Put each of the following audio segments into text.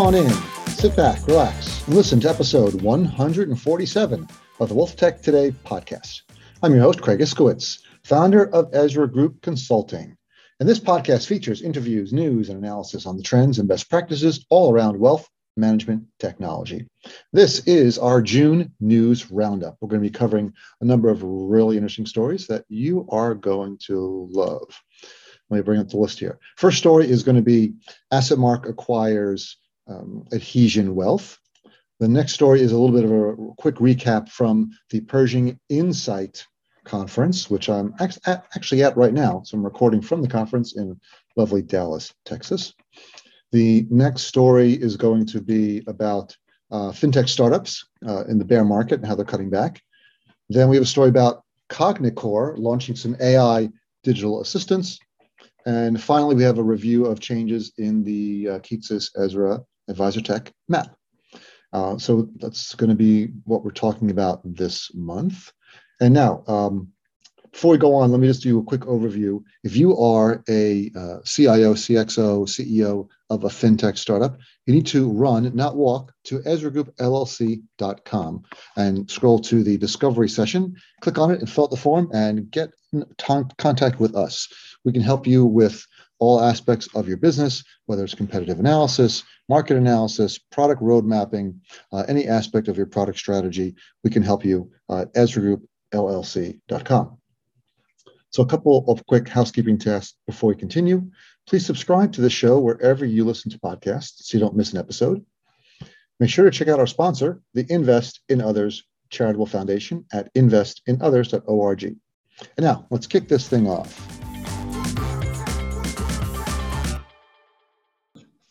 On in, sit back, relax, and listen to episode 147 of the Wealth Tech Today podcast. I'm your host, Craig Iskowitz, founder of Ezra Group Consulting. And this podcast features interviews, news, and analysis on the trends and best practices all around wealth management technology. This is our June news roundup. We're going to be covering a number of really interesting stories that you are going to love. Let me bring up the list here. First story is going to be AssetMark acquires um, Adhesion Wealth. The next story is a little bit of a quick recap from the Pershing Insight conference, which I'm actually at right now. So I'm recording from the conference in lovely Dallas, Texas. The next story is going to be about uh, fintech startups uh, in the bear market and how they're cutting back. Then we have a story about Cognicor launching some AI digital assistants. And finally, we have a review of changes in the uh, Kitces Ezra Advisor Tech map. Uh, so that's going to be what we're talking about this month. And now, um, before we go on, let me just do a quick overview. If you are a uh, CIO, CXO, CEO of a fintech startup, you need to run, not walk, to EzraGroupLLC.com and scroll to the discovery session, click on it and fill out the form and get in contact with us. We can help you with all aspects of your business, whether it's competitive analysis, market analysis, product road mapping, uh, any aspect of your product strategy, we can help you at EzraGroupLLC.com. So, a couple of quick housekeeping tasks before we continue. Please subscribe to the show wherever you listen to podcasts so you don't miss an episode. Make sure to check out our sponsor, the Invest in Others Charitable Foundation at investinothers.org. And now, let's kick this thing off.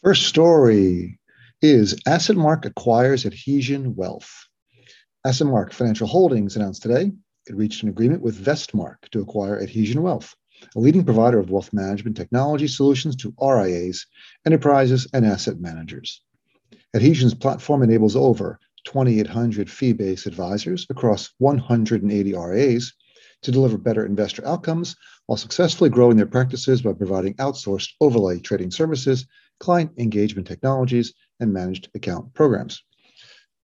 First story is AssetMark acquires Adhesion Wealth. AssetMark Financial Holdings announced today it reached an agreement with Vestmark to acquire Adhesion Wealth, a leading provider of wealth management technology solutions to RIAs, enterprises, and asset managers. Adhesion's platform enables over 2,800 fee based advisors across 180 RIAs to deliver better investor outcomes while successfully growing their practices by providing outsourced overlay trading services, client engagement technologies, and managed account programs.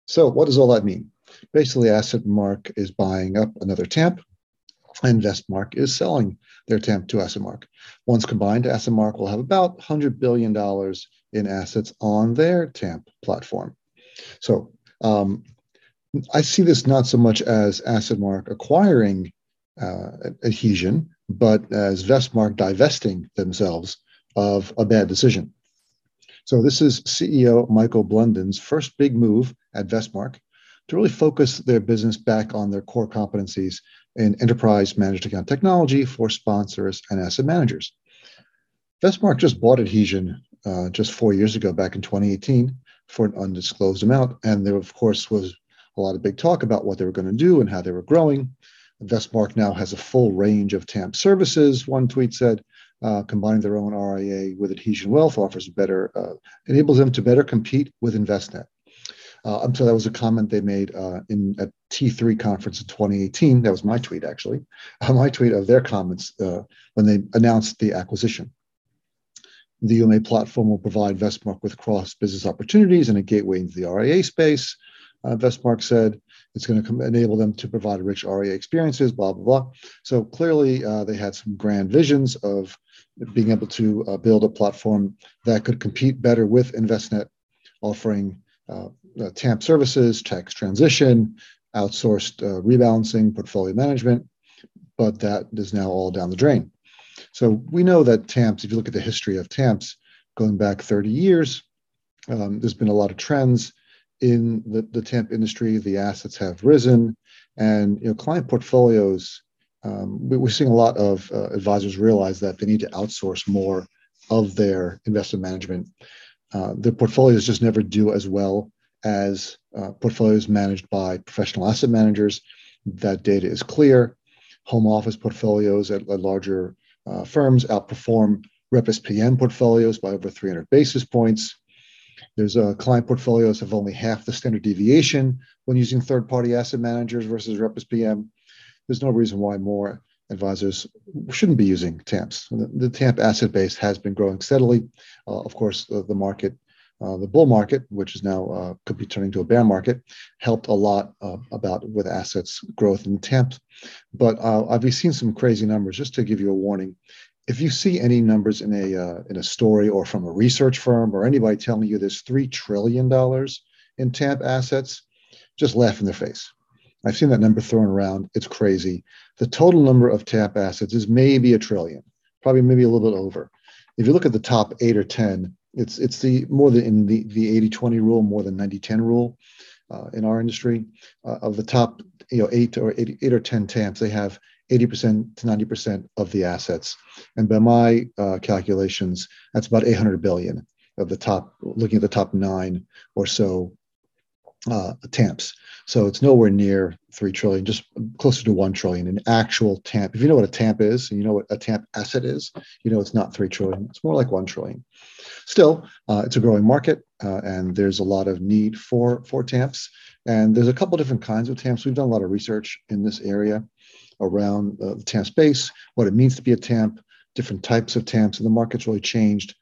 So, what does all that mean? Basically, AssetMark is buying up another TAMP, and Vestmark is selling their TAMP to AssetMark. Once combined, AssetMark will have about $100 billion in assets on their TAMP platform. So um, I see this not so much as AssetMark acquiring uh, adhesion, but as Vestmark divesting themselves of a bad decision. So this is CEO Michael Blunden's first big move at Vestmark to really focus their business back on their core competencies in enterprise managed account technology for sponsors and asset managers. Vestmark just bought Adhesion uh, just four years ago, back in 2018, for an undisclosed amount. And there, of course, was a lot of big talk about what they were going to do and how they were growing. Vestmark now has a full range of TAMP services, one tweet said. Uh, combining their own RIA with Adhesion Wealth offers better, uh, enables them to better compete with Envestnet. Uh, so that was a comment they made uh, in a T3 conference in 2018. That was my tweet, actually. Uh, my tweet of their comments when they announced the acquisition. The UMA platform will provide Vestmark with cross business opportunities and a gateway into the RIA space. Uh, Vestmark said it's going to enable them to provide rich RIA experiences, blah, blah, blah. So clearly, uh, they had some grand visions of being able to uh, build a platform that could compete better with Envestnet, offering uh, uh, TAMP services, tax transition, outsourced uh, rebalancing, portfolio management, but that is now all down the drain. So we know that TAMPs, if you look at the history of TAMPs going back 30 years, um, there's been a lot of trends in the, the TAMP industry. The assets have risen, and you know, client portfolios. Um, we're seeing a lot of uh, advisors realize that they need to outsource more of their investment management. Uh, their portfolios just never do as well as uh, portfolios managed by professional asset managers. That data is clear. Home office portfolios at, at larger uh, firms outperform Rep as PM portfolios by over 300 basis points. There's uh, client portfolios have only half the standard deviation when using third-party asset managers versus Rep as PM. There's no reason why more advisors shouldn't be using TAMPs. The, the TAMP asset base has been growing steadily. Uh, of course, the, the market uh, the bull market, which is now uh, could be turning to a bear market, helped a lot uh, about with assets growth in TAMP. But uh, I've seen some crazy numbers. Just to give you a warning, if you see any numbers in a uh, in a story or from a research firm or anybody telling you there's three trillion dollars in TAMP assets, just laugh in their face. I've seen that number thrown around. It's crazy. The total number of TAMP assets is maybe a trillion, probably maybe a little bit over. If you look at the top eight or ten, it's it's the more than in the the 80-20 rule, more than 90-10 rule uh, in our industry. Uh, of the top, you know, eight or eight, eight or ten TAMPs, they have 80% to 90% of the assets. And by my uh, calculations, that's about 800 billion of the top, looking at the top nine or so uh, TAMPs. So it's nowhere near 3 trillion, just closer to 1 trillion in actual TAMP. If you know what a TAMP is, and you know what a TAMP asset is, you know it's not 3 trillion. It's more like 1 trillion. Still, uh, it's a growing market, uh, and there's a lot of need for, for TAMPs. And there's a couple different kinds of TAMPs. We've done a lot of research in this area around uh, the TAMP space, what it means to be a TAMP, different types of TAMPs, and the market's really changed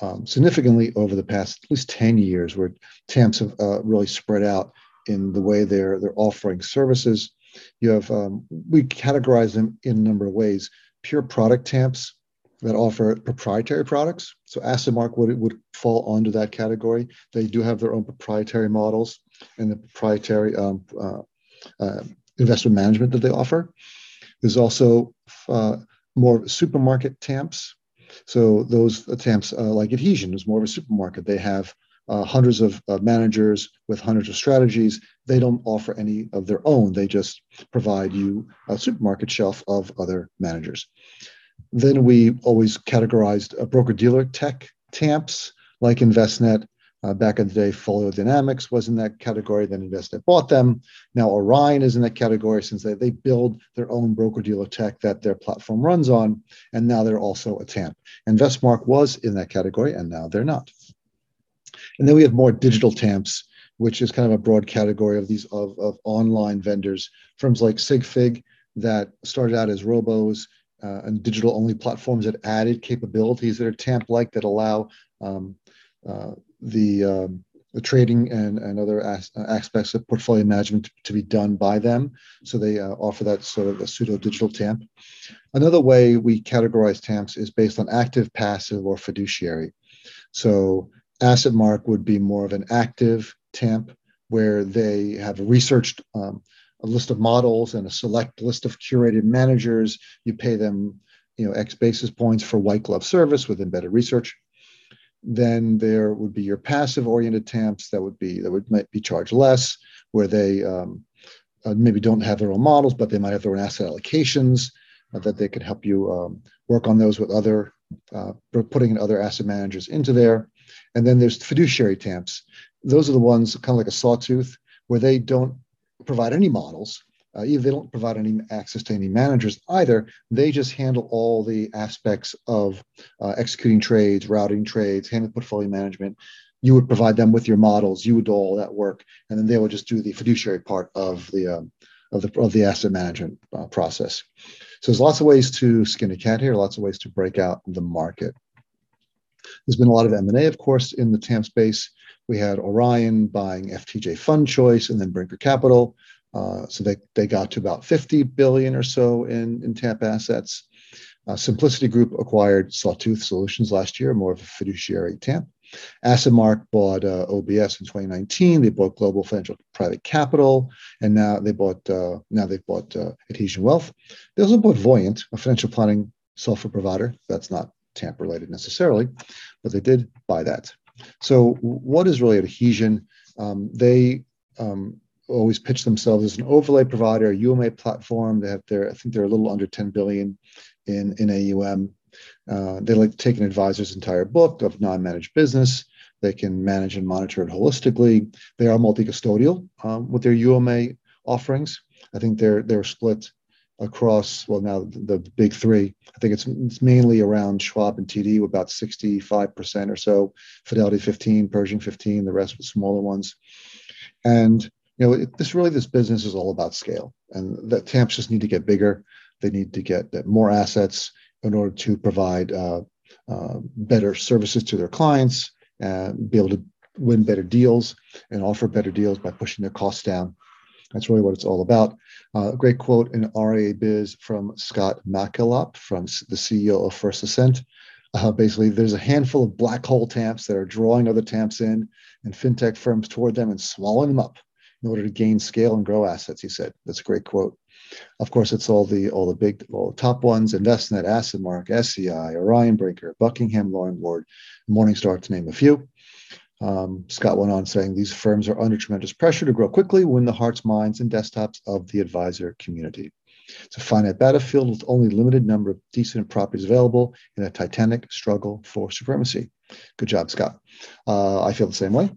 um, significantly over the past at least 10 years, where TAMPs have uh, really spread out in the way they're they're offering services. You have um, we categorize them in a number of ways. Pure product TAMPs that offer proprietary products. So AssetMark would would fall under that category. They do have their own proprietary models and the proprietary um, uh, uh, investment management that they offer. There's also uh, more supermarket TAMPs. So those attempts, uh, like Adhesion, is more of a supermarket. They have uh, hundreds of uh, managers with hundreds of strategies. They don't offer any of their own. They just provide you a supermarket shelf of other managers. Then we always categorized a broker dealer tech TAMPs like Envestnet uh, back in the day, Folio Dynamics was in that category. Then Envestnet bought them. Now Orion is in that category since they, they build their own broker dealer tech that their platform runs on. And now they're also a TAMP. Investmark was in that category, and now they're not. And then we have more digital TAMPs, which is kind of a broad category of these of, of online vendors, firms like SigFig that started out as robos uh, and digital only platforms that added capabilities that are TAMP like that allow um, uh, the, um, the trading and, and other as, aspects of portfolio management to, to, be done by them. So they uh, offer that sort of a pseudo digital TAMP. Another way we categorize TAMPs is based on active, passive, or fiduciary. So asset mark would be more of an active TAMP where they have researched um, a list of models and a select list of curated managers. You pay them, you know, X basis points for white glove service with embedded research. Then there would be your passive oriented TAMPs that would be that would might be charged less, where they um, uh, maybe don't have their own models, but they might have their own asset allocations uh, that they could help you um, work on those with other uh, putting in other asset managers into there. And then there's fiduciary TAMPs. Those are the ones kind of like a sawtooth where they don't provide any models, uh, they don't provide any access to any managers either. They just handle all the aspects of uh, executing trades, routing trades, handling portfolio management. You would provide them with your models. You would do all that work, and then they would just do the fiduciary part of the um, of the of the asset management uh, process. So there's lots of ways to skin a cat here. Lots of ways to break out the market. There's been a lot of M&A, of course, in the TAMP space. We had Orion buying FTJ Fund Choice and then Brinker Capital. Uh, so they, they got to about 50 billion or so in, in TAMP assets. Uh, Simplicity Group acquired Sawtooth Solutions last year, more of a fiduciary TAMP. AssetMark bought uh, OBS in 2019. They bought Global Financial Private Capital, and now they bought uh, now they've bought uh, Adhesion Wealth. They also bought Voyant, a financial planning software provider. That's not TAMP related necessarily, but they did buy that. So, what is really Adhesion? Um, they um, always pitch themselves as an overlay provider, a UMA platform. They have their, I think they're a little under 10 billion in, in AUM. Uh, they like to take an advisor's entire book of non-managed business. They can manage and monitor it holistically. They are multi-custodial um, with their UMA offerings. I think they're they're split across well now the, the, big three. I think it's it's mainly around Schwab and TD, about 65% or so, Fidelity 15, Pershing 15, the rest with smaller ones. And you know, it, this really this business is all about scale, and that TAMPs just need to get bigger. They need to get more assets in order to provide uh, uh, better services to their clients and be able to win better deals and offer better deals by pushing their costs down. That's really what it's all about. Uh, a great quote in RIA Biz from Scott MacKillop, from the CEO of First Ascent. Uh, basically, there's a handful of black hole TAMPs that are drawing other TAMPs in and fintech firms toward them and swallowing them up in order to gain scale and grow assets. He said that's a great quote. Of course, it's all the all the big all the top ones: Envestnet, AssetMark, SEI, Orion Brinker, Buckingham Loring Ward, Morningstar, to name a few. Um, Scott went on saying these firms are under tremendous pressure to grow quickly, win the hearts, minds, and desktops of the advisor community. It's a finite battlefield with only limited number of decent properties available in a titanic struggle for supremacy. Good job, Scott. Uh, I feel the same way.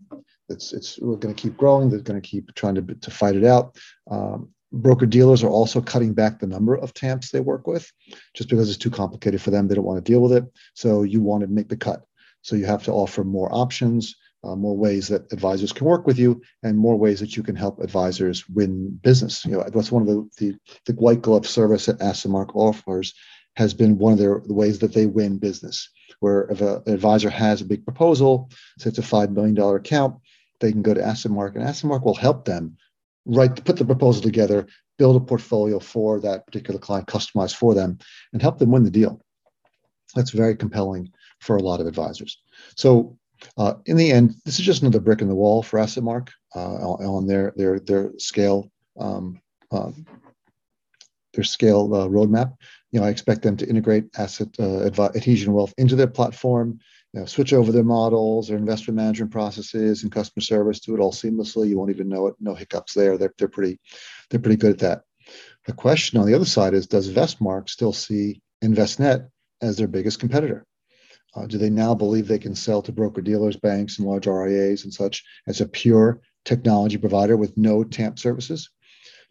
It's, it's we're going to keep growing. They're going to keep trying to, to fight it out. Um, broker dealers are also cutting back the number of TAMPs they work with just because it's too complicated for them. They don't want to deal with it. So you want to make the cut. So you have to offer more options, uh, more ways that advisors can work with you, and more ways that you can help advisors win business. You know, that's one of the the, the white glove service that AssetMark offers has been one of their the ways that they win business. Where if a, an advisor has a big proposal, say it's a five million dollar account, they can go to AssetMark, and AssetMark will help them write put the proposal together, build a portfolio for that particular client, customized for them, and help them win the deal. That's very compelling for a lot of advisors. So uh, in the end, this is just another brick in the wall for AssetMark uh, on their their their scale um, uh, their scale uh, roadmap. You know, I expect them to integrate asset uh, adhesion wealth into their platform. You know, switch over their models, their investment management processes, and customer service. Do it all seamlessly. You won't even know it. No hiccups there. They're they're pretty they're pretty good at that. The question on the other side is, does Vestmark still see Envestnet as their biggest competitor? Uh, do they now believe they can sell to broker dealers, banks, and large RIAs and such as a pure technology provider with no TAMP services?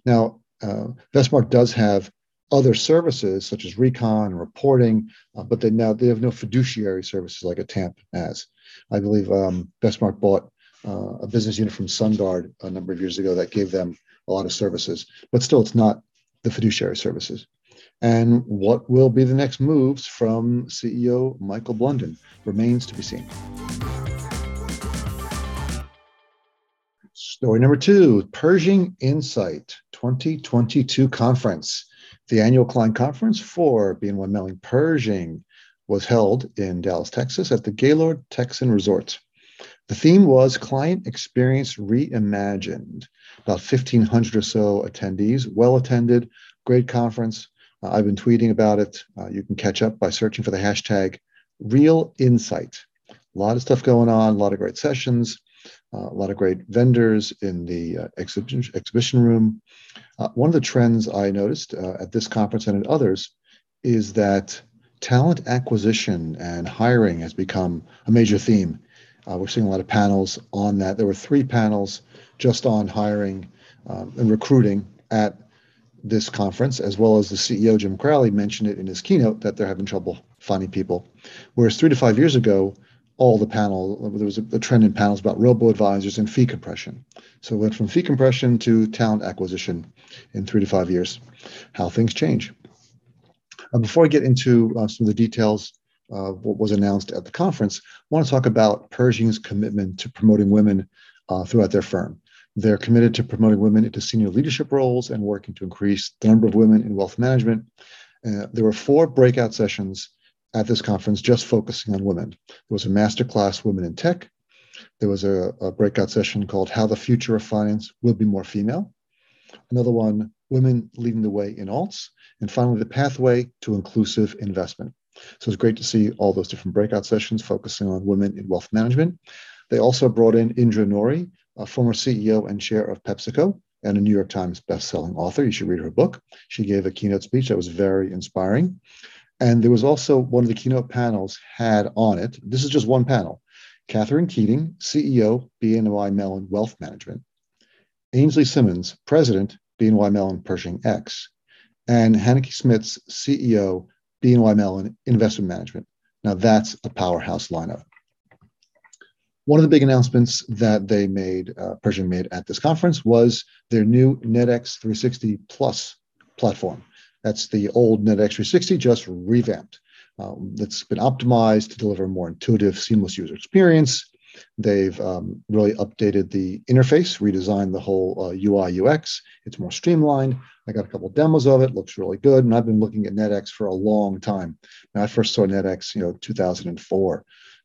Now, uh, Vestmark does have other services such as recon and reporting, uh, but they now they have no fiduciary services like a TAMP has. I believe um, Vestmark bought uh, a business unit from SunGard a number of years ago that gave them a lot of services, but still, it's not the fiduciary services and what will be the next moves from CEO Michael Blunden remains to be seen. Story number two Pershing Insight 2022 conference. The annual client conference for BNY Mellon Pershing was held in Dallas, Texas at the Gaylord Texan Resort. The theme was Client Experience Reimagined. About 1,500 or so attendees, well attended, great conference. Uh, I've been tweeting about it. Uh, you can catch up by searching for the hashtag Real Insight. A lot of stuff going on, a lot of great sessions, a lot of great vendors in the uh, exhibition, room. Uh, one of the trends I noticed uh, at this conference and at others is that talent acquisition and hiring has become a major theme. we're seeing a lot of panels on that. There were three panels just on hiring um, and recruiting at this conference, as well as the CEO, Jim Crowley, mentioned it in his keynote that they're having trouble finding people. Whereas three to five years ago, all the panel, there was a, a trend in panels about robo advisors and fee compression. So it went from fee compression to talent acquisition in three to five years, how things change. Uh, before I get into uh, some of the details of what was announced at the conference, I want to talk about Pershing's commitment to promoting women uh, throughout their firm. They're committed to promoting women into senior leadership roles and working to increase the number of women in wealth management. Uh, there were four breakout sessions at this conference just focusing on women. There was a masterclass, Women in Tech. There was a, a breakout session called How the Future of Finance Will Be More Female. Another one, Women Leading the Way in Alts. And finally, the pathway to inclusive investment. So it's great to see all those different breakout sessions focusing on women in wealth management. They also brought in Indra Nooyi, a former CEO and chair of PepsiCo and a New York Times bestselling author. You should read her book. She gave a keynote speech that was very inspiring. And there was also one of the keynote panels had on it. This is just one panel. Catherine Keating, CEO, BNY Mellon Wealth Management. Ainslie Simmons, President, BNY Mellon Pershing X. And Hanneke Smits, CEO, BNY Mellon Investment Management. Now that's a powerhouse lineup. One of the big announcements that they made, uh, Pershing made at this conference, was their new NetX 360 Plus platform. That's the old NetX 360, just revamped. Um, that's been optimized to deliver a more intuitive, seamless user experience. They've um, really updated the interface, redesigned the whole uh, UI UX. It's more streamlined. I got a couple of demos of it. Looks really good. And I've been looking at NetX for a long time. And I first saw NetX, you know, 2004,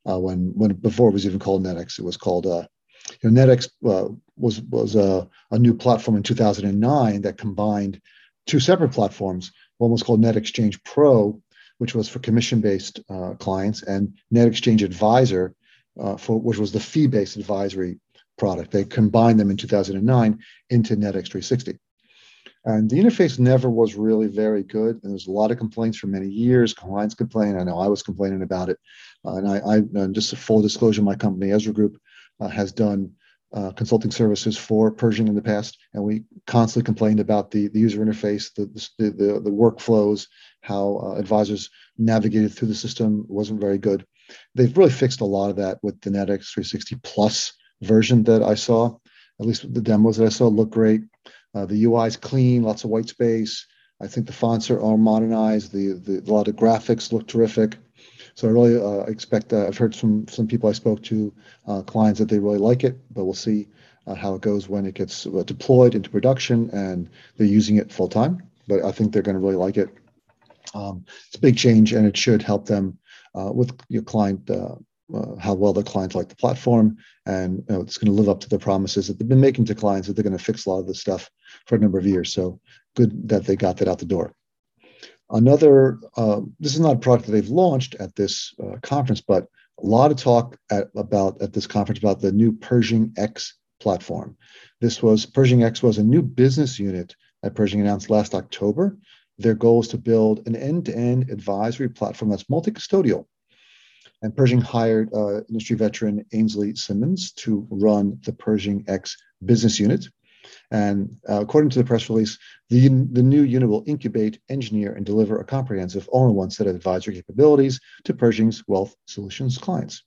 uh, when when before it was even called NetX. It was called uh, you know, NetX uh, was was a, a new platform in 2009 that combined two separate platforms. One was called Net Exchange Pro, which was for commission-based uh, clients, and Net Exchange Advisor, uh, for which was the fee-based advisory product. They combined them in 2009 into NetX 360. And the interface never was really very good. And there's a lot of complaints for many years. Clients complain. I know I was complaining about it. Uh, and I, I just a full disclosure, my company, Ezra Group, uh, has done uh, consulting services for Pershing in the past, and we constantly complained about the, the user interface, the, the, the, the workflows, how uh, advisors navigated through the system wasn't very good. They've really fixed a lot of that with the NetX 360 Plus version that I saw. At least the demos that I saw look great. Uh, the UI is clean, lots of white space. I think the fonts are, all modernized. The, the, a lot of graphics look terrific. So I really uh, expect. Uh, I've heard from some people I spoke to, uh, clients that they really like it, but we'll see uh, how it goes when it gets uh, deployed into production and they're using it full time. But I think they're going to really like it. Um, it's a big change, and it should help them uh, with your client. how well the clients like the platform, and you know, it's going to live up to the promises that they've been making to clients that they're going to fix a lot of this stuff for a number of years. So good that they got that out the door. Another, uh, this is not a product that they've launched at this uh, conference, but a lot of talk at, about at this conference about the new Pershing X platform. This was Pershing X was a new business unit that Pershing announced last October. Their goal is to build an end-to-end advisory platform that's multi-custodial. And Pershing hired uh, industry veteran Ainslie Simmons to run the Pershing X business unit. And uh, according to the press release, the, the new unit will incubate, engineer, and deliver a comprehensive all-in-one set of advisory capabilities to Pershing's Wealth Solutions clients.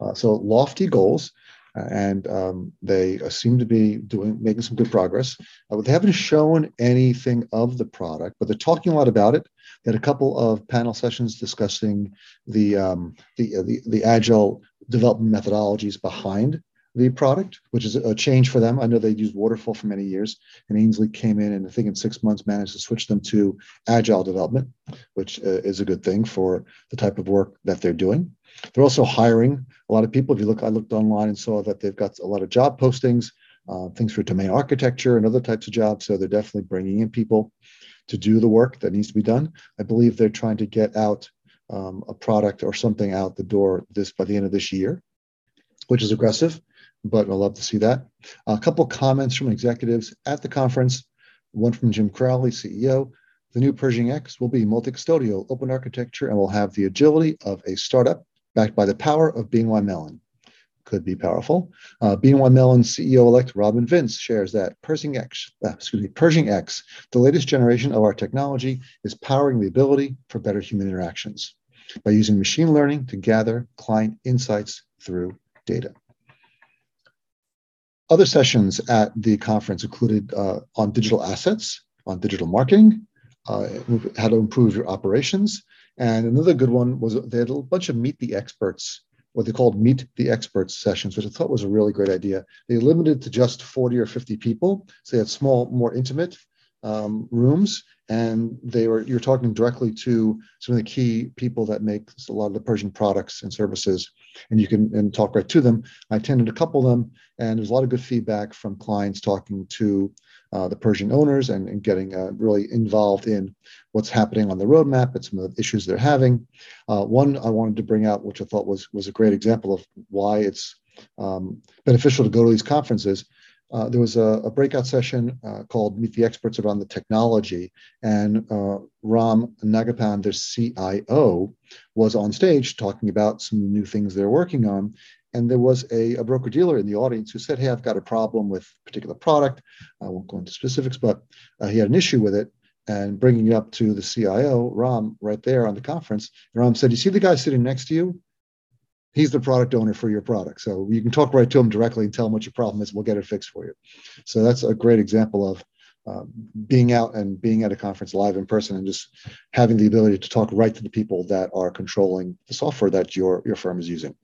Uh, so lofty goals, uh, and um, they uh, seem to be doing making some good progress. Uh, they haven't shown anything of the product, but they're talking a lot about it. They had a couple of panel sessions discussing the um, the, uh, the, the agile development methodologies behind the product, which is a change for them. I know they used Waterfall for many years, and Ainslie came in and I think in six months managed to switch them to agile development, which uh, is a good thing for the type of work that they're doing. They're also hiring a lot of people. If you look, I looked online and saw that they've got a lot of job postings, uh, things for domain architecture and other types of jobs. So they're definitely bringing in people to do the work that needs to be done. I believe they're trying to get out um, a product or something out the door this by the end of this year, which is aggressive but I'll love to see that. A couple comments from executives at the conference. One from Jim Crowley, CEO. The new Pershing X will be multi-custodial, open architecture, and will have the agility of a startup backed by the power of BNY Mellon. Could be powerful. Uh, BNY Mellon CEO-elect Robin Vince shares that Pershing X, uh, excuse me, Pershing X, the latest generation of our technology, is powering the ability for better human interactions by using machine learning to gather client insights through data. Other sessions at the conference included uh, on digital assets, on digital marketing, uh, how to improve your operations. And another good one was they had a bunch of meet the experts, what they called meet the experts sessions, which I thought was a really great idea. They limited to just 40 or 50 people. So they had small, more intimate um, rooms, and they were you're talking directly to some of the key people that make a lot of the Pershing products and services, and you can and talk right to them. I attended a couple of them, and there's a lot of good feedback from clients talking to uh, the Pershing owners and, and getting uh, really involved in what's happening on the roadmap and some of the issues they're having. Uh, one I wanted to bring out, which I thought was was a great example of why it's um, beneficial to go to these conferences, uh, there was a, a breakout session uh, called Meet the Experts around the technology, and uh, Ram Nagappan, their CIO, was on stage talking about some new things they're working on. And there was a, a broker dealer in the audience who said, Hey, I've got a problem with a particular product. I won't go into specifics, but uh, he had an issue with it. And bringing it up to the CIO, Ram, right there on the conference, Ram said, You see the guy sitting next to you? He's the product owner for your product. So you can talk right to him directly and tell him what your problem is. We'll get it fixed for you. So that's a great example of uh, being out and being at a conference live in person and just having the ability to talk right to the people that are controlling the software that your, your firm is using.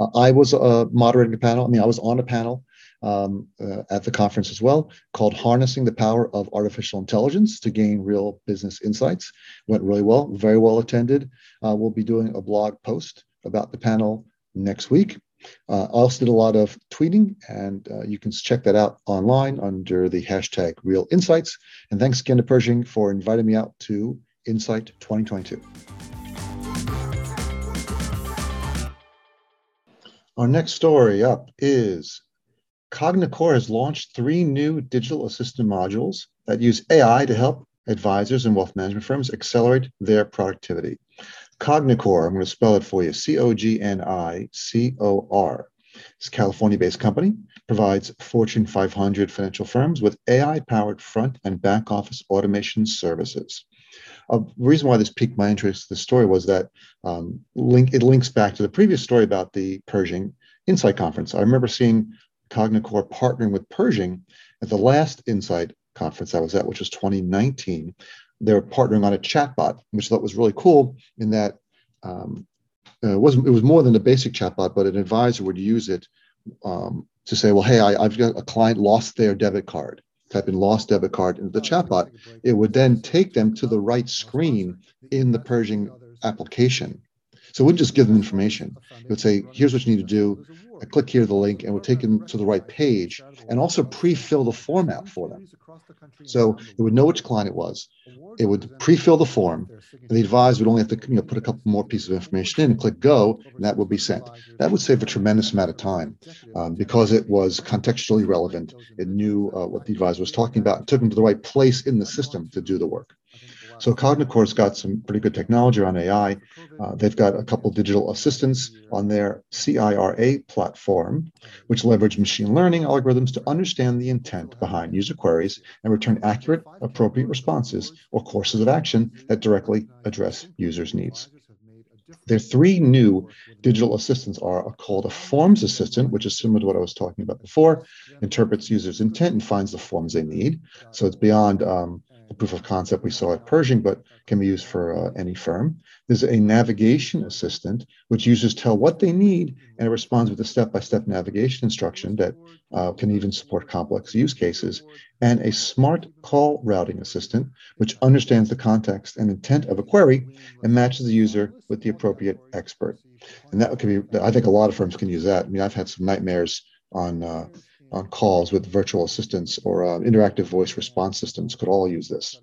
Uh, I was uh, moderating a panel. I mean, I was on a panel um, uh, at the conference as well called Harnessing the Power of Artificial Intelligence to Gain Real Business Insights. Went really well, very well attended. Uh, we'll be doing a blog post about the panel next week. Uh, I also did a lot of tweeting, and uh, you can check that out online under the hashtag Real Insights. And thanks again to Pershing for inviting me out to Insight 2022. Our next story up is Cognicor has launched three new digital assistant modules that use AI to help advisors and wealth management firms accelerate their productivity. Cognicor, I'm going to spell it for you C O G N I C O R. A California based company, provides Fortune 500 financial firms with AI powered front and back office automation services. A reason why this piqued my interest, the story was that um, link, it links back to the previous story about the Pershing Insight Conference. I remember seeing Cognicor partnering with Pershing at the last Insight conference I was at, which was 2019. They were partnering on a chatbot, which I thought was really cool in that um, uh, it wasn't it was more than a basic chatbot, but an advisor would use it um, to say, well, hey, I, have got a client lost their debit card. Type in lost debit card into the chatbot. It would then take them to the right screen in the Pershing application. So it wouldn't just give them information. It would say, here's what you need to do. I click here the link and we'll take them to the right page and also pre-fill the format for them. So it would know which client it was. It would pre-fill the form. And the advisor would only have to you know, put a couple more pieces of information in and click go, and that would be sent. That would save a tremendous amount of time um, because it was contextually relevant. It knew uh, what the advisor was talking about and took them to the right place in the system to do the work. So Cognicor's got some pretty good technology on AI. Uh, they've got a couple digital assistants on their CIRA platform, which leverage machine learning algorithms to understand the intent behind user queries and return accurate, appropriate responses or courses of action that directly address users' needs. Their three new digital assistants are called a forms assistant, which is similar to what I was talking about before, interprets users' intent and finds the forms they need. So it's beyond um, proof of concept we saw at Pershing, but can be used for uh, any firm. There's a navigation assistant, which users tell what they need, and it responds with a step-by-step navigation instruction that uh, can even support complex use cases. And a smart call routing assistant, which understands the context and intent of a query and matches the user with the appropriate expert. And that could be, I think a lot of firms can use that. I mean, I've had some nightmares on uh, on calls with virtual assistants or uh, interactive voice response systems could all use this.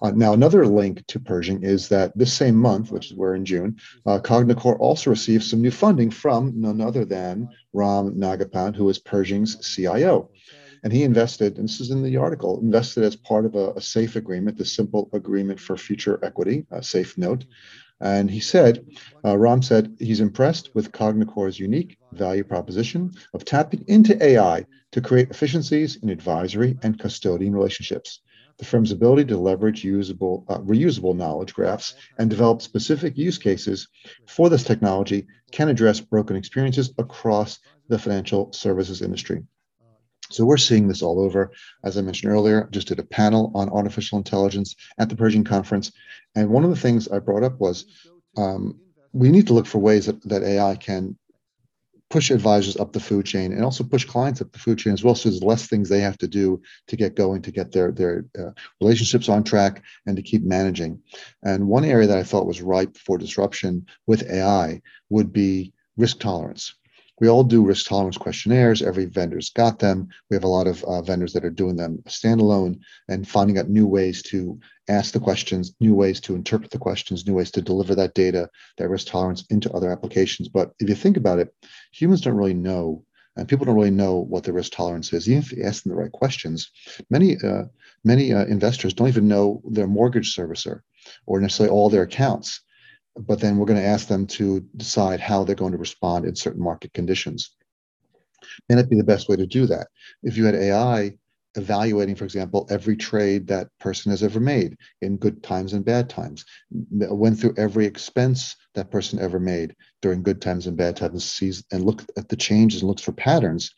Uh, now, another link to Pershing is that this same month, which is we're in June, uh, Cognicor also received some new funding from none other than Ram Nagappan, who is Pershing's CIO. And he invested, and this is in the article, invested as part of a, a SAFE agreement, the Simple Agreement for Future Equity, a SAFE note, and he said, uh, Ram said he's impressed with Cognicor's unique value proposition of tapping into AI to create efficiencies in advisory and custodian relationships. The firm's ability to leverage usable, uh, reusable knowledge graphs and develop specific use cases for this technology can address broken experiences across the financial services industry. So we're seeing this all over. As I mentioned earlier, just did a panel on artificial intelligence at the Pershing conference. And one of the things I brought up was um, we need to look for ways that, that AI can push advisors up the food chain and also push clients up the food chain as well. So there's less things they have to do to get going, to get their, their uh, relationships on track and to keep managing. And one area that I thought was ripe for disruption with AI would be risk tolerance we all do risk tolerance questionnaires. Every vendor's got them. We have a lot of uh, vendors that are doing them standalone and finding out new ways to ask the questions, new ways to interpret the questions, new ways to deliver that data, that risk tolerance into other applications. But if you think about it, humans don't really know, and people don't really know what the risk tolerance is. Even if you ask them the right questions, many uh, many uh, investors don't even know their mortgage servicer or necessarily all their accounts but then we're going to ask them to decide how they're going to respond in certain market conditions. May not be the best way to do that. If you had AI evaluating, for example, every trade that person has ever made in good times and bad times, went through every expense that person ever made during good times and bad times, sees and look at the changes and looks for patterns,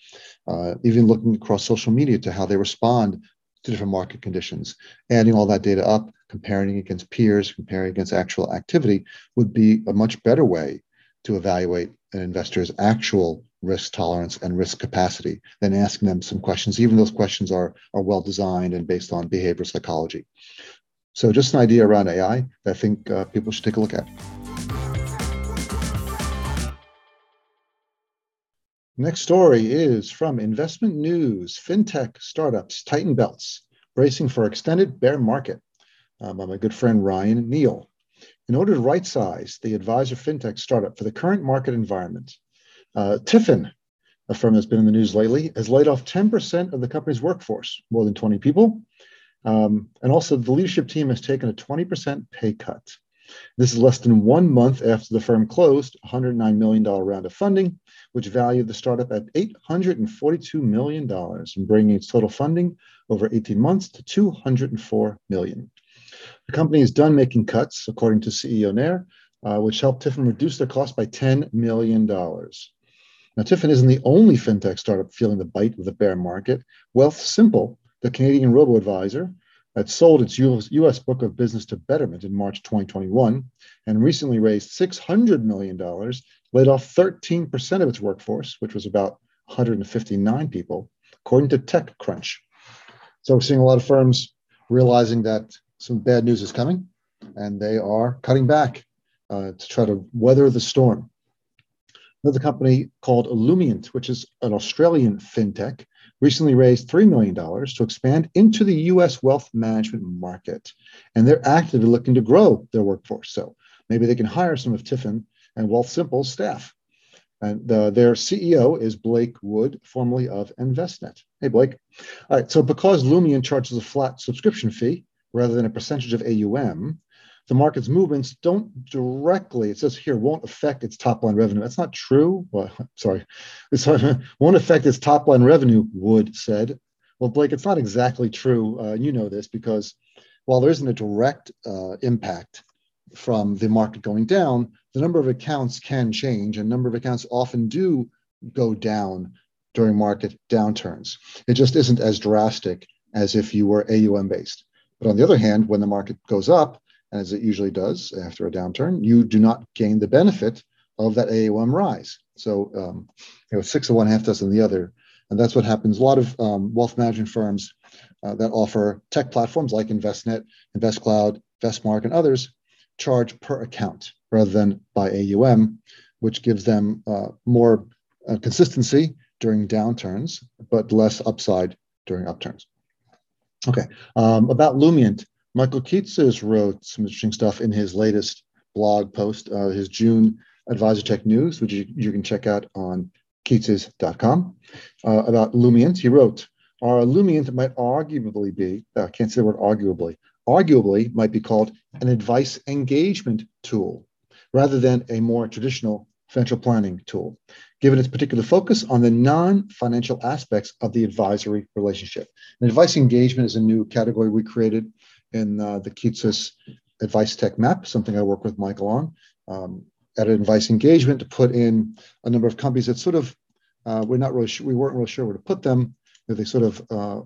uh, even looking across social media to how they respond to different market conditions. Adding all that data up, comparing against peers, comparing against actual activity would be a much better way to evaluate an investor's actual risk tolerance and risk capacity than asking them some questions. Even those questions are, are well designed and based on behavioral psychology. So, just an idea around AI that I think uh, people should take a look at. Next story is from Investment News. FinTech startups tighten belts, bracing for extended bear market uh, by my good friend Ryan Neal. In order to right size the advisor FinTech startup for the current market environment, uh, TIFIN, a firm that's been in the news lately, has laid off 10% of the company's workforce, more than 20 people. Um, and also, the leadership team has taken a 20% pay cut. This is less than one month after the firm closed a $109 million round of funding, which valued the startup at $842 million and bringing its total funding over 18 months to $204 million. The company is done making cuts, according to CEO Nair, uh, which helped TIFIN reduce their cost by $10 million. Now, TIFIN isn't the only fintech startup feeling the bite of the bear market. Wealthsimple, the Canadian robo advisor, that sold its US, US, book of business to Betterment in March 2021 and recently raised $600 million, laid off 13% of its workforce, which was about 159 people, according to TechCrunch. So we're seeing a lot of firms realizing that some bad news is coming and they are cutting back uh, to try to weather the storm. Another company called Lumiant, which is an Australian fintech, recently raised $3 million to expand into the US wealth management market. And they're actively looking to grow their workforce. So maybe they can hire some of TIFIN and Wealthsimple's staff. And their CEO is Blake Wood, formerly of Envestnet. Hey, Blake. All right. So, because Lumiant charges a flat subscription fee rather than a percentage of AUM, the market's movements don't directly, it says here, won't affect its top line revenue. That's not true. Well, sorry, won't affect its top line revenue, Wood said. Well, Blake, it's not exactly true. Uh, you know this because while there isn't a direct uh, impact from the market going down, the number of accounts can change, and number of accounts often do go down during market downturns. It just isn't as drastic as if you were AUM based. But on the other hand, when the market goes up, as it usually does after a downturn, you do not gain the benefit of that AUM rise. So, um, you know, six of one, half dozen the other. And that's what happens. A lot of um, wealth management firms uh, that offer tech platforms like Envestnet, InvestCloud, InvestMark, and others charge per account rather than by AUM, which gives them uh, more uh, consistency during downturns, but less upside during upturns. Okay, um, about Lumiant, Michael Kitces wrote some interesting stuff in his latest blog post, uh, his June Advisor Tech News, which you, you can check out on kitces.com, uh, about Lumiant, He wrote, our Lumiant might arguably be, I can't say the word arguably, arguably might be called an advice engagement tool rather than a more traditional financial planning tool, given its particular focus on the non financial aspects of the advisory relationship. And advice engagement is a new category we created in uh, the Kitces Advice Tech Map, something I work with Michael on. Um, at advice engagement to put in a number of companies that sort of uh, we're not really sure, we weren't really sure where to put them. They sort of uh,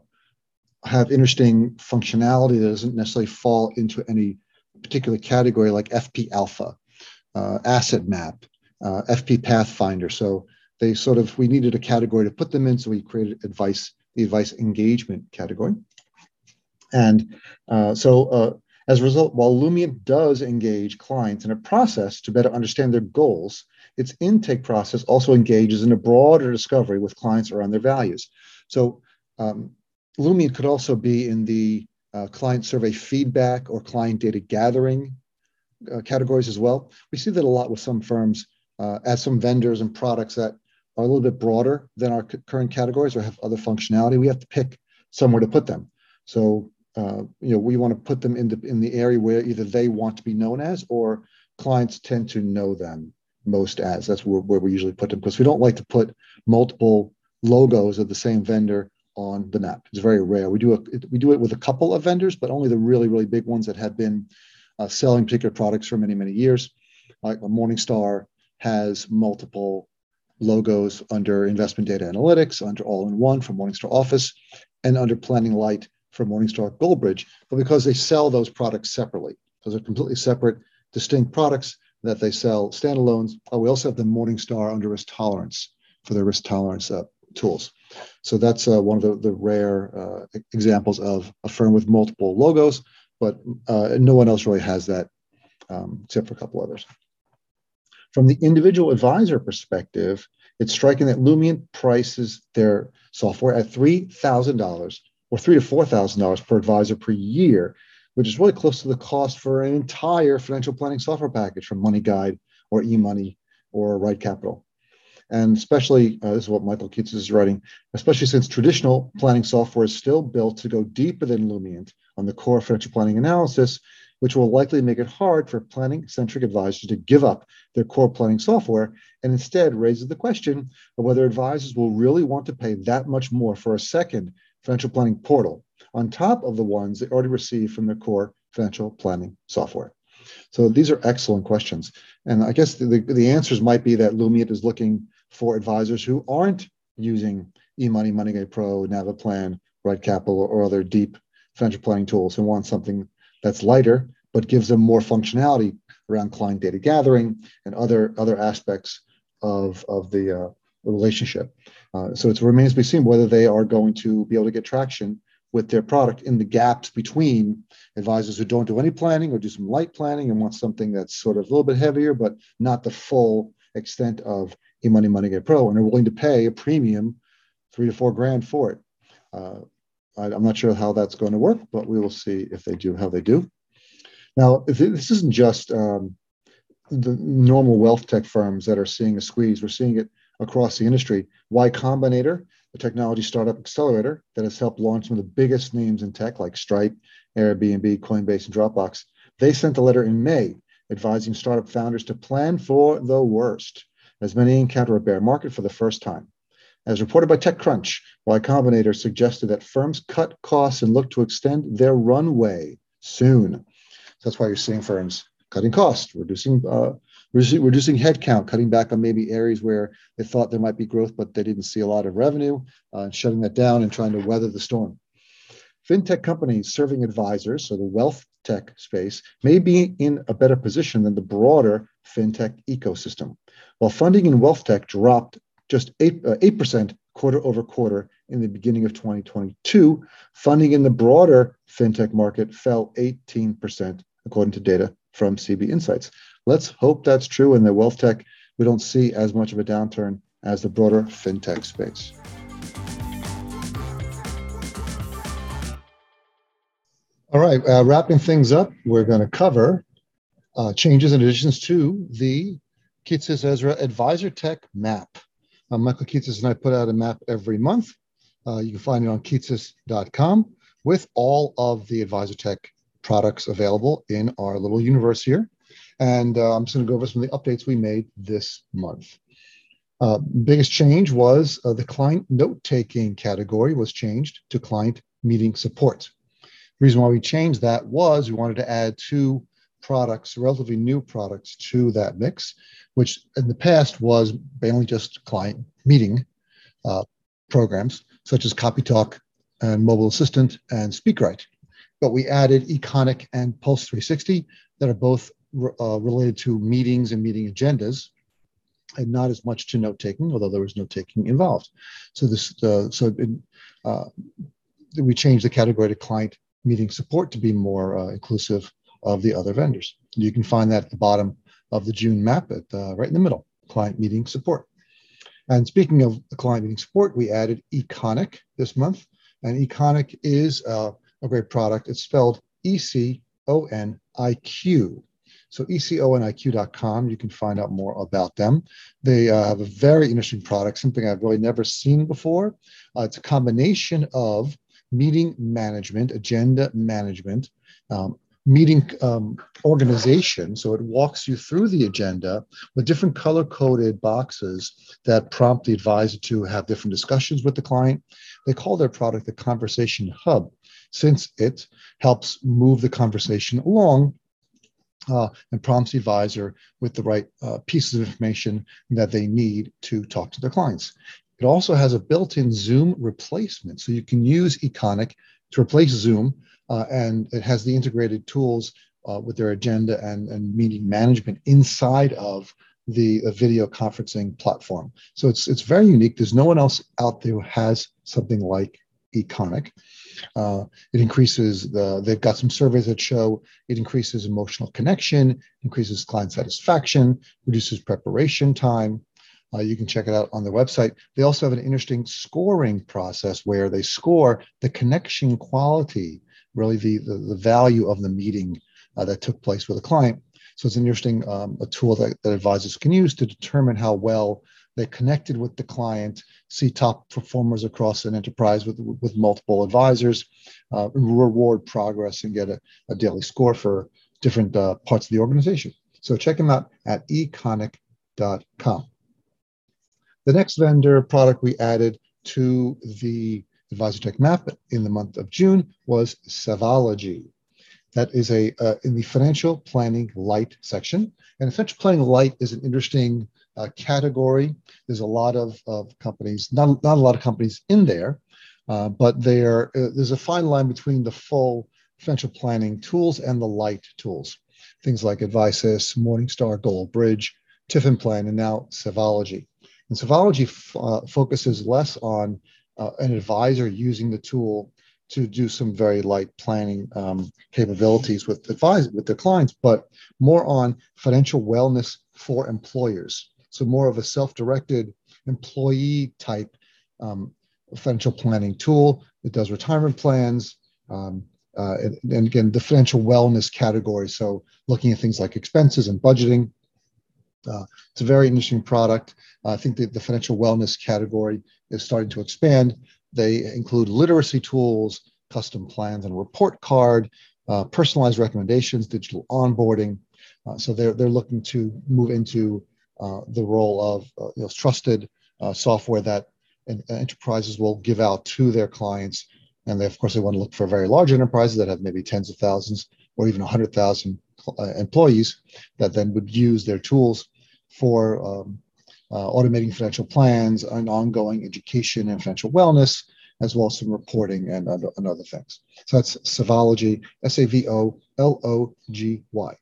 have interesting functionality that doesn't necessarily fall into any particular category, like FP Alpha, uh, Asset Map, uh, FP Pathfinder. So they sort of we needed a category to put them in, so we created advice, the advice engagement category. And uh, so uh, as a result, while Lumiant does engage clients in a process to better understand their goals, its intake process also engages in a broader discovery with clients around their values. So um, Lumiant could also be in the uh, client survey feedback or client data gathering uh, categories as well. We see that a lot with some firms uh, as some vendors and products that are a little bit broader than our current categories or have other functionality. We have to pick somewhere to put them. So uh, you know, we want to put them in the in the area where either they want to be known as or clients tend to know them most as. That's where, where we usually put them because we don't like to put multiple logos of the same vendor on the map. It's very rare. We do a, we do it with a couple of vendors, but only the really really big ones that have been uh, selling particular products for many many years. Like Morningstar has multiple logos under investment data analytics, under all in one from Morningstar Office, and under Planning Light for Morningstar Goldbridge, but because they sell those products separately. Those are completely separate, distinct products. that they sell standalones. Oh, we also have the Morningstar under risk tolerance for their risk tolerance uh, tools. So that's uh, one of the, the rare uh, examples of a firm with multiple logos, but uh, no one else really has that um, except for a couple others. From the individual advisor perspective, it's striking that Lumiant prices their software at $3,000 or three to $4,000 per advisor per year, which is really close to the cost for an entire financial planning software package from Money Guide or eMoney or Right Capital. And especially, uh, this is what Michael Kitces is writing, especially since traditional planning software is still built to go deeper than Lumiant on the core financial planning analysis, which will likely make it hard for planning centric advisors to give up their core planning software and instead raises the question of whether advisors will really want to pay that much more for a second financial planning portal on top of the ones they already receive from their core financial planning software. So these are excellent questions. And I guess the, the answers might be that Lumiant is looking for advisors who aren't using eMoney, MoneyGuide Pro, Naviplan, Right Capital, or other deep financial planning tools and want something that's lighter but gives them more functionality around client data gathering and other other aspects of of the, uh, relationship. Uh, so it remains to be seen whether they are going to be able to get traction with their product in the gaps between advisors who don't do any planning or do some light planning and want something that's sort of a little bit heavier, but not the full extent of eMoney MoneyGuide Pro, and are willing to pay a premium, three to four grand for it. Uh, I, am not sure how that's going to work, but we will see if they do how they do. Now, this isn't just um, the normal wealth tech firms that are seeing a squeeze. We're seeing it across the industry. Y Combinator, a technology startup accelerator that has helped launch some of the biggest names in tech like Stripe, Airbnb, Coinbase, and Dropbox. They sent a letter in May advising startup founders to plan for the worst as many encounter a bear market for the first time. As reported by TechCrunch, Y Combinator suggested that firms cut costs and look to extend their runway soon. So that's why you're seeing firms cutting costs, reducing uh, reducing headcount, cutting back on maybe areas where they thought there might be growth, but they didn't see a lot of revenue, uh, and shutting that down and trying to weather the storm. FinTech companies serving advisors, so the wealth tech space, may be in a better position than the broader FinTech ecosystem. While funding in wealth tech dropped just 8, uh, 8% quarter over quarter in the beginning of 2022, funding in the broader fintech market fell 18%, according to data from CB Insights. Let's hope that's true. In the wealth tech, we don't see as much of a downturn as the broader fintech space. All right, uh, wrapping things up, we're going to cover uh, changes and additions to the Kitces Ezra Advisor Tech Map. Uh, Michael Kitces and I put out a map every month. Uh, you can find it on kitces.com with all of the Advisor Tech products available in our little universe here. And uh, I'm just going to go over some of the updates we made this month. Uh, biggest change was uh, the client note-taking category was changed to client meeting support. The reason why we changed that was we wanted to add two products, relatively new products to that mix, which in the past was mainly just client meeting uh, programs such as CopyTalk and Mobile Assistant and SpeakWrite. But we added Econiq and Pulse 360 that are both uh, related to meetings and meeting agendas and not as much to note taking, although there was note taking involved. So this, uh, so uh, we changed the category to client meeting support to be more uh, inclusive of the other vendors. You can find that at the bottom of the June map at uh, right in the middle, client meeting support. And speaking of client meeting support, we added Econiq this month. And Econiq is uh, a great product. It's spelled E C O N I Q. So econiq.com, you can find out more about them. They uh, have a very interesting product, something I've really never seen before. Uh, it's a combination of meeting management, agenda management, um, meeting um, organization. So it walks you through the agenda with different color coded boxes that prompt the advisor to have different discussions with the client. They call their product the Conversation Hub, since it helps move the conversation along. Uh, and prompts the advisor with the right uh, pieces of information that they need to talk to their clients. It also has a built-in Zoom replacement, so you can use Econiq to replace Zoom uh, and it has the integrated tools uh, with their agenda and, and meeting management inside of the video conferencing platform. So it's it's very unique. There's no one else out there who has something like Econiq. Uh, it increases the. They've got some surveys that show it increases emotional connection, increases client satisfaction, reduces preparation time. Uh, you can check it out on their website. They also have an interesting scoring process where they score the connection quality, really the the, the value of the meeting uh, that took place with a client so it's an interesting um, a tool that, that advisors can use to determine how well they connected with the client, see top performers across an enterprise with, with multiple advisors, uh, reward progress, and get a, a daily score for different uh, parts of the organization. So check them out at econiq.com. The next vendor product we added to the AdvisorTech map in the month of June was Savology that is a uh, in the financial planning light section. And financial planning light is an interesting uh, category. There's a lot of, of companies, not, not a lot of companies in there, uh, but uh, there's a fine line between the full financial planning tools and the light tools. Things like Advisys, Morningstar, Goal Bridge, TIFIN Plan, and now Savology. And Savology uh, focuses less on uh, an advisor using the tool to do some very light planning um, capabilities with advise with their clients, but more on financial wellness for employers. So more of a self-directed employee type um, financial planning tool. It does retirement plans. Um, uh, and, and, again, the financial wellness category. So looking at things like expenses and budgeting. Uh, it's a very interesting product. Uh, I think the financial wellness category is starting to expand. They include literacy tools, custom plans and report card, uh, personalized recommendations, digital onboarding. Uh, so they're, they're looking to move into uh, the role of uh, you know, trusted uh, software that enterprises will give out to their clients. And they, of course, they want to look for very large enterprises that have maybe tens of thousands or even 100,000 uh, employees that then would use their tools for um, uh, automating financial plans and ongoing education and financial wellness, as well as some reporting and, and other things. So that's Savology, S A V O L O G Y.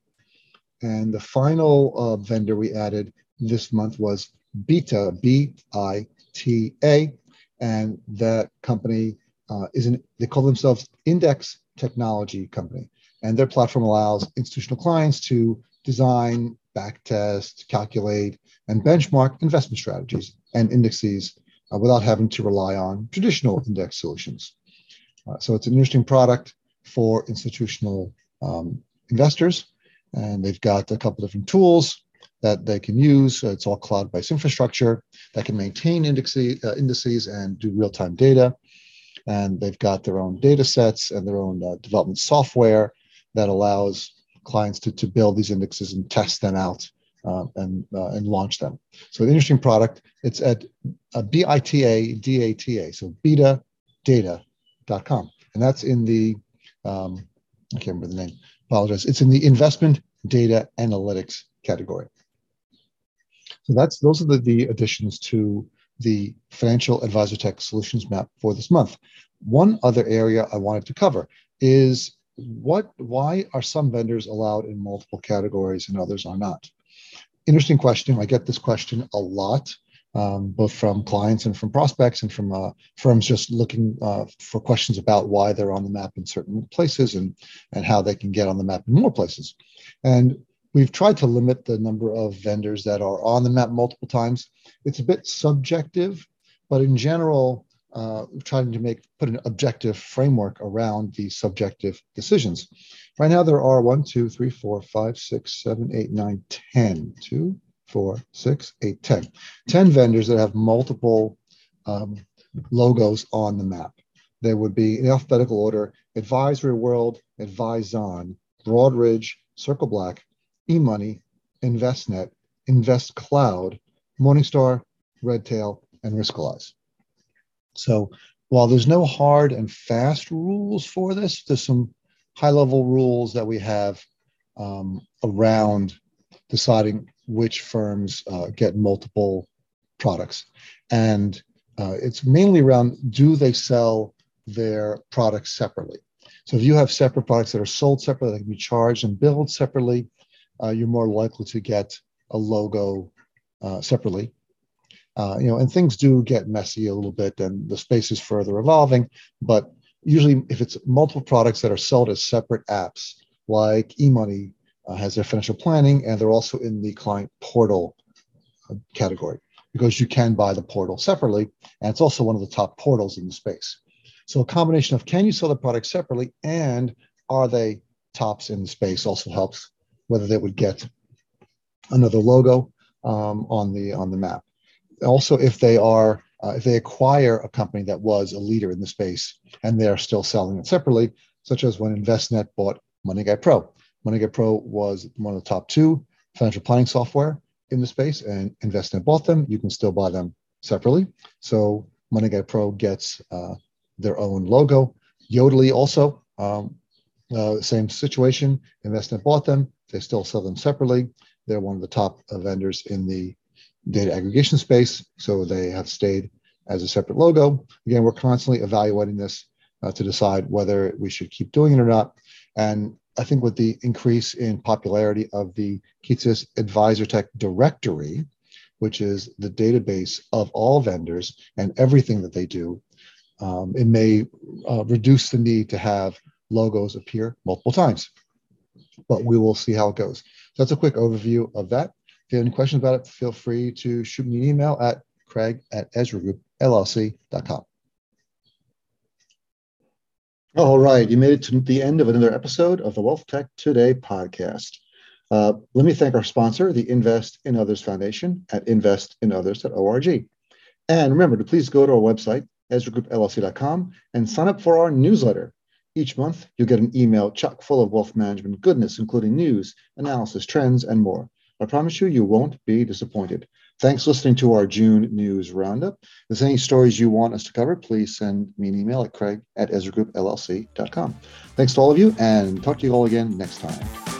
And the final uh, vendor we added this month was Bita, B I T A. And that company uh, is an, they call themselves Index Technology Company. And their platform allows institutional clients to design, backtest, calculate, and benchmark investment strategies and indices uh, without having to rely on traditional index solutions. Uh, so it's an interesting product for institutional um, investors. And they've got a couple different tools that they can use. It's all cloud-based infrastructure that can maintain uh, indices and do real-time data. And they've got their own data sets and their own uh, development software that allows clients to, to build these indexes and test them out uh, and uh, and launch them. So an interesting product. It's at uh, B-I-T-A-D-A-T-A. So bitadata.com. And that's in the, um, I can't remember the name, apologize. It's in the investment data analytics category. So that's those are the, the additions to the financial advisor tech solutions map for this month. One other area I wanted to cover is what why are some vendors allowed in multiple categories and others are not? Interesting question. I get this question a lot, um, both from clients and from prospects and from uh, firms just looking uh, for questions about why they're on the map in certain places and and how they can get on the map in more places. And we've tried to limit the number of vendors that are on the map multiple times. It's a bit subjective, but in general, uh, trying to make put an objective framework around these subjective decisions. Right now, there are one, two, three, four, five, six, seven, eight, nine, ten. Two, four, six, eight, ten. Ten vendors that have multiple um, logos on the map. There would be in alphabetical order: Advisory World, Advyzon, Broadridge, Circle Black, eMoney, Envestnet, InvestCloud, Morningstar, Redtail, and Riskalyze. So while there's no hard and fast rules for this, there's some high level rules that we have um, around deciding which firms uh, get multiple products. And uh, it's mainly around do they sell their products separately? So if you have separate products that are sold separately, that can be charged and billed separately, uh, you're more likely to get a logo uh, separately. Uh, you know, and things do get messy a little bit, and the space is further evolving. But usually, if it's multiple products that are sold as separate apps, like eMoney uh, has their financial planning, and they're also in the client portal uh, category because you can buy the portal separately, and it's also one of the top portals in the space. So a combination of can you sell the product separately and are they tops in the space also helps whether they would get another logo um, on the on the map. Also, if they are uh, if they acquire a company that was a leader in the space and they are still selling it separately, such as when Envestnet bought MoneyGuide Pro. MoneyGuide Pro was one of the top two financial planning software in the space, and Envestnet bought them. You can still buy them separately. So MoneyGuide Pro gets uh, their own logo. Yodlee also, um, uh, same situation. Envestnet bought them. They still sell them separately. They're one of the top uh, vendors in the data aggregation space, so they have stayed as a separate logo. Again, we're constantly evaluating this uh, to decide whether we should keep doing it or not. And I think with the increase in popularity of the Kitces AdvisorTech directory, which is the database of all vendors and everything that they do, um, it may uh, reduce the need to have logos appear multiple times. But we will see how it goes. So that's a quick overview of that. If you have any questions about it, feel free to shoot me an email at craig at ezragroupllc.com. All right, you made it to the end of another episode of the Wealth Tech Today podcast. Uh, let me thank our sponsor, the Invest in Others Foundation at investinothers.org. And remember to please go to our website, EzraGroupLLC.com, and sign up for our newsletter. Each month, you'll get an email chock full of wealth management goodness, including news, analysis, trends, and more. I promise you, you won't be disappointed. Thanks for listening to our June news roundup. If there's any stories you want us to cover, please send me an email at craig at ezragroupllc.com. Thanks to all of you, and talk to you all again next time.